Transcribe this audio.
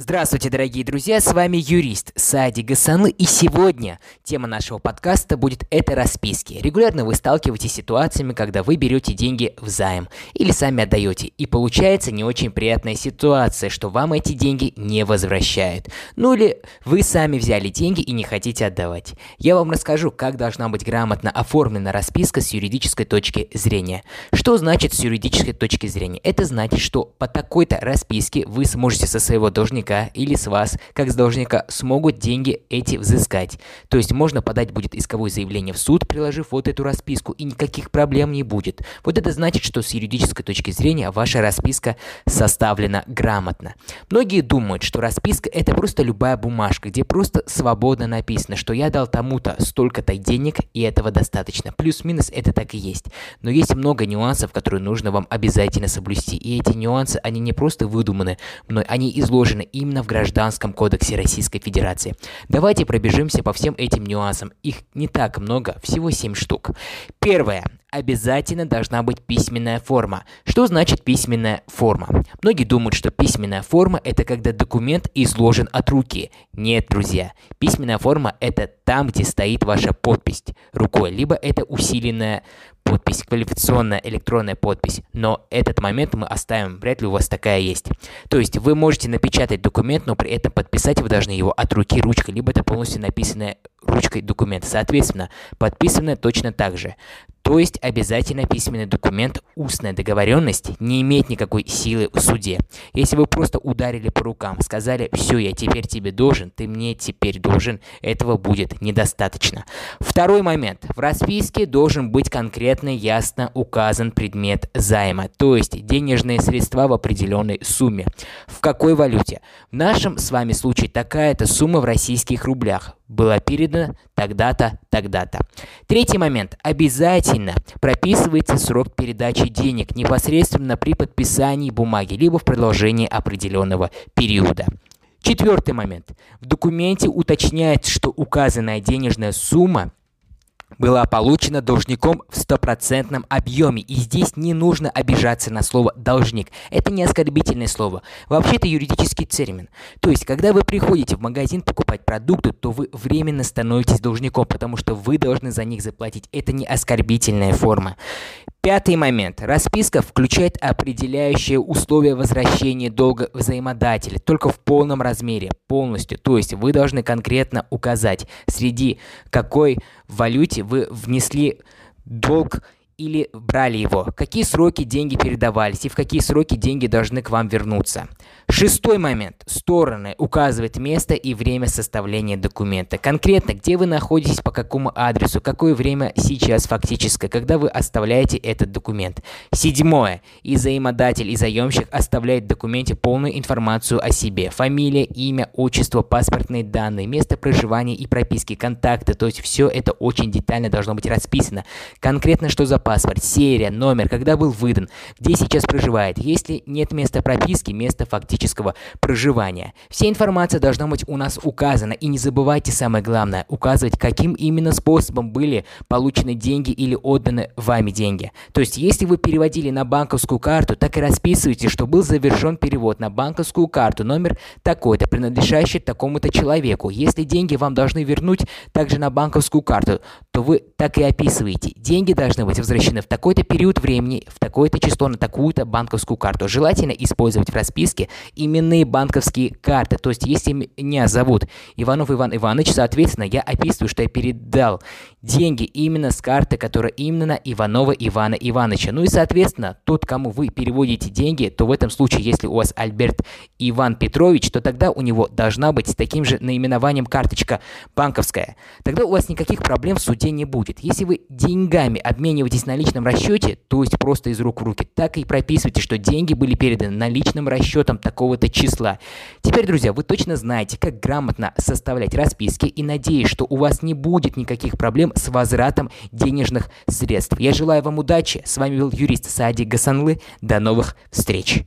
Здравствуйте, дорогие друзья, с вами юрист Сади Гасанлы, и сегодня тема нашего подкаста будет «Это расписки». Регулярно вы сталкиваетесь с ситуациями, когда вы берете деньги в займ или сами отдаете, и получается не очень приятная ситуация, что вам эти деньги не возвращают. Ну или вы сами взяли деньги и не хотите отдавать. Я вам расскажу, как должна быть грамотно оформлена расписка с юридической точки зрения. Что значит с юридической точки зрения? Это значит, что по такой-то расписке вы сможете со своего должника должника или с вас, как с должника, смогут деньги эти взыскать. То есть можно подать будет исковое заявление в суд, приложив вот эту расписку, и никаких проблем не будет. Вот это значит, что с юридической точки зрения ваша расписка составлена грамотно. Многие думают, что расписка это просто любая бумажка, где просто свободно написано, что я дал тому-то столько-то денег, и этого достаточно. Плюс-минус это так и есть. Но есть много нюансов, которые нужно вам обязательно соблюсти. И эти нюансы, они не просто выдуманы но они изложены именно в Гражданском кодексе Российской Федерации. Давайте пробежимся по всем этим нюансам. Их не так много, всего 7 штук. Первое обязательно должна быть письменная форма. Что значит письменная форма? Многие думают, что письменная форма это когда документ изложен от руки. Нет, друзья. Письменная форма это там, где стоит ваша подпись рукой, либо это усиленная подпись, квалификационная электронная подпись. Но этот момент мы оставим, вряд ли у вас такая есть. То есть вы можете напечатать документ, но при этом подписать вы должны его от руки ручкой, либо это полностью написанное ручкой документ. Соответственно, подписанное точно так же. То есть обязательно письменный документ, устная договоренность не имеет никакой силы в суде. Если вы просто ударили по рукам, сказали, все, я теперь тебе должен, ты мне теперь должен, этого будет недостаточно. Второй момент. В расписке должен быть конкретно ясно указан предмет займа, то есть денежные средства в определенной сумме. В какой валюте? В нашем с вами случае такая-то сумма в российских рублях была передана тогда-то, тогда-то. Третий момент. Обязательно прописывается срок передачи денег непосредственно при подписании бумаги, либо в продолжении определенного периода. Четвертый момент. В документе уточняется, что указанная денежная сумма была получена должником в стопроцентном объеме. И здесь не нужно обижаться на слово «должник». Это не оскорбительное слово. Вообще это юридический термин. То есть, когда вы приходите в магазин покупать продукты, то вы временно становитесь должником, потому что вы должны за них заплатить. Это не оскорбительная форма. Пятый момент. Расписка включает определяющие условия возвращения долга взаимодателя только в полном размере, полностью. То есть вы должны конкретно указать, среди какой валюте вы внесли долг или брали его, какие сроки деньги передавались и в какие сроки деньги должны к вам вернуться. Шестой момент. Стороны указывают место и время составления документа. Конкретно, где вы находитесь, по какому адресу, какое время сейчас фактическое, когда вы оставляете этот документ. Седьмое. И заимодатель, и заемщик оставляет в документе полную информацию о себе. Фамилия, имя, отчество, паспортные данные, место проживания и прописки, контакты. То есть все это очень детально должно быть расписано. Конкретно, что за паспорт, серия, номер, когда был выдан, где сейчас проживает. Если нет места прописки, место фактического проживания. Вся информация должна быть у нас указана. И не забывайте самое главное, указывать, каким именно способом были получены деньги или отданы вами деньги. То есть, если вы переводили на банковскую карту, так и расписывайте, что был завершен перевод на банковскую карту, номер такой-то, принадлежащий такому-то человеку. Если деньги вам должны вернуть также на банковскую карту, то вы так и описываете. Деньги должны быть возвращены в такой-то период времени, в такое-то число на такую-то банковскую карту. Желательно использовать в расписке именные банковские карты. То есть, если меня зовут Иванов Иван Иванович, соответственно, я описываю, что я передал деньги именно с карты, которая именно на Иванова Ивана Ивановича. Ну и, соответственно, тот, кому вы переводите деньги, то в этом случае, если у вас Альберт Иван Петрович, то тогда у него должна быть с таким же наименованием карточка банковская. Тогда у вас никаких проблем в суде не будет. Если вы деньгами обмениваетесь на личном расчете, то есть просто из рук в руки, так и прописывайте, что деньги были переданы наличным расчетом такого-то числа. Теперь, друзья, вы точно знаете, как грамотно составлять расписки и надеюсь, что у вас не будет никаких проблем с возвратом денежных средств. Я желаю вам удачи. С вами был юрист Саади Гасанлы. До новых встреч.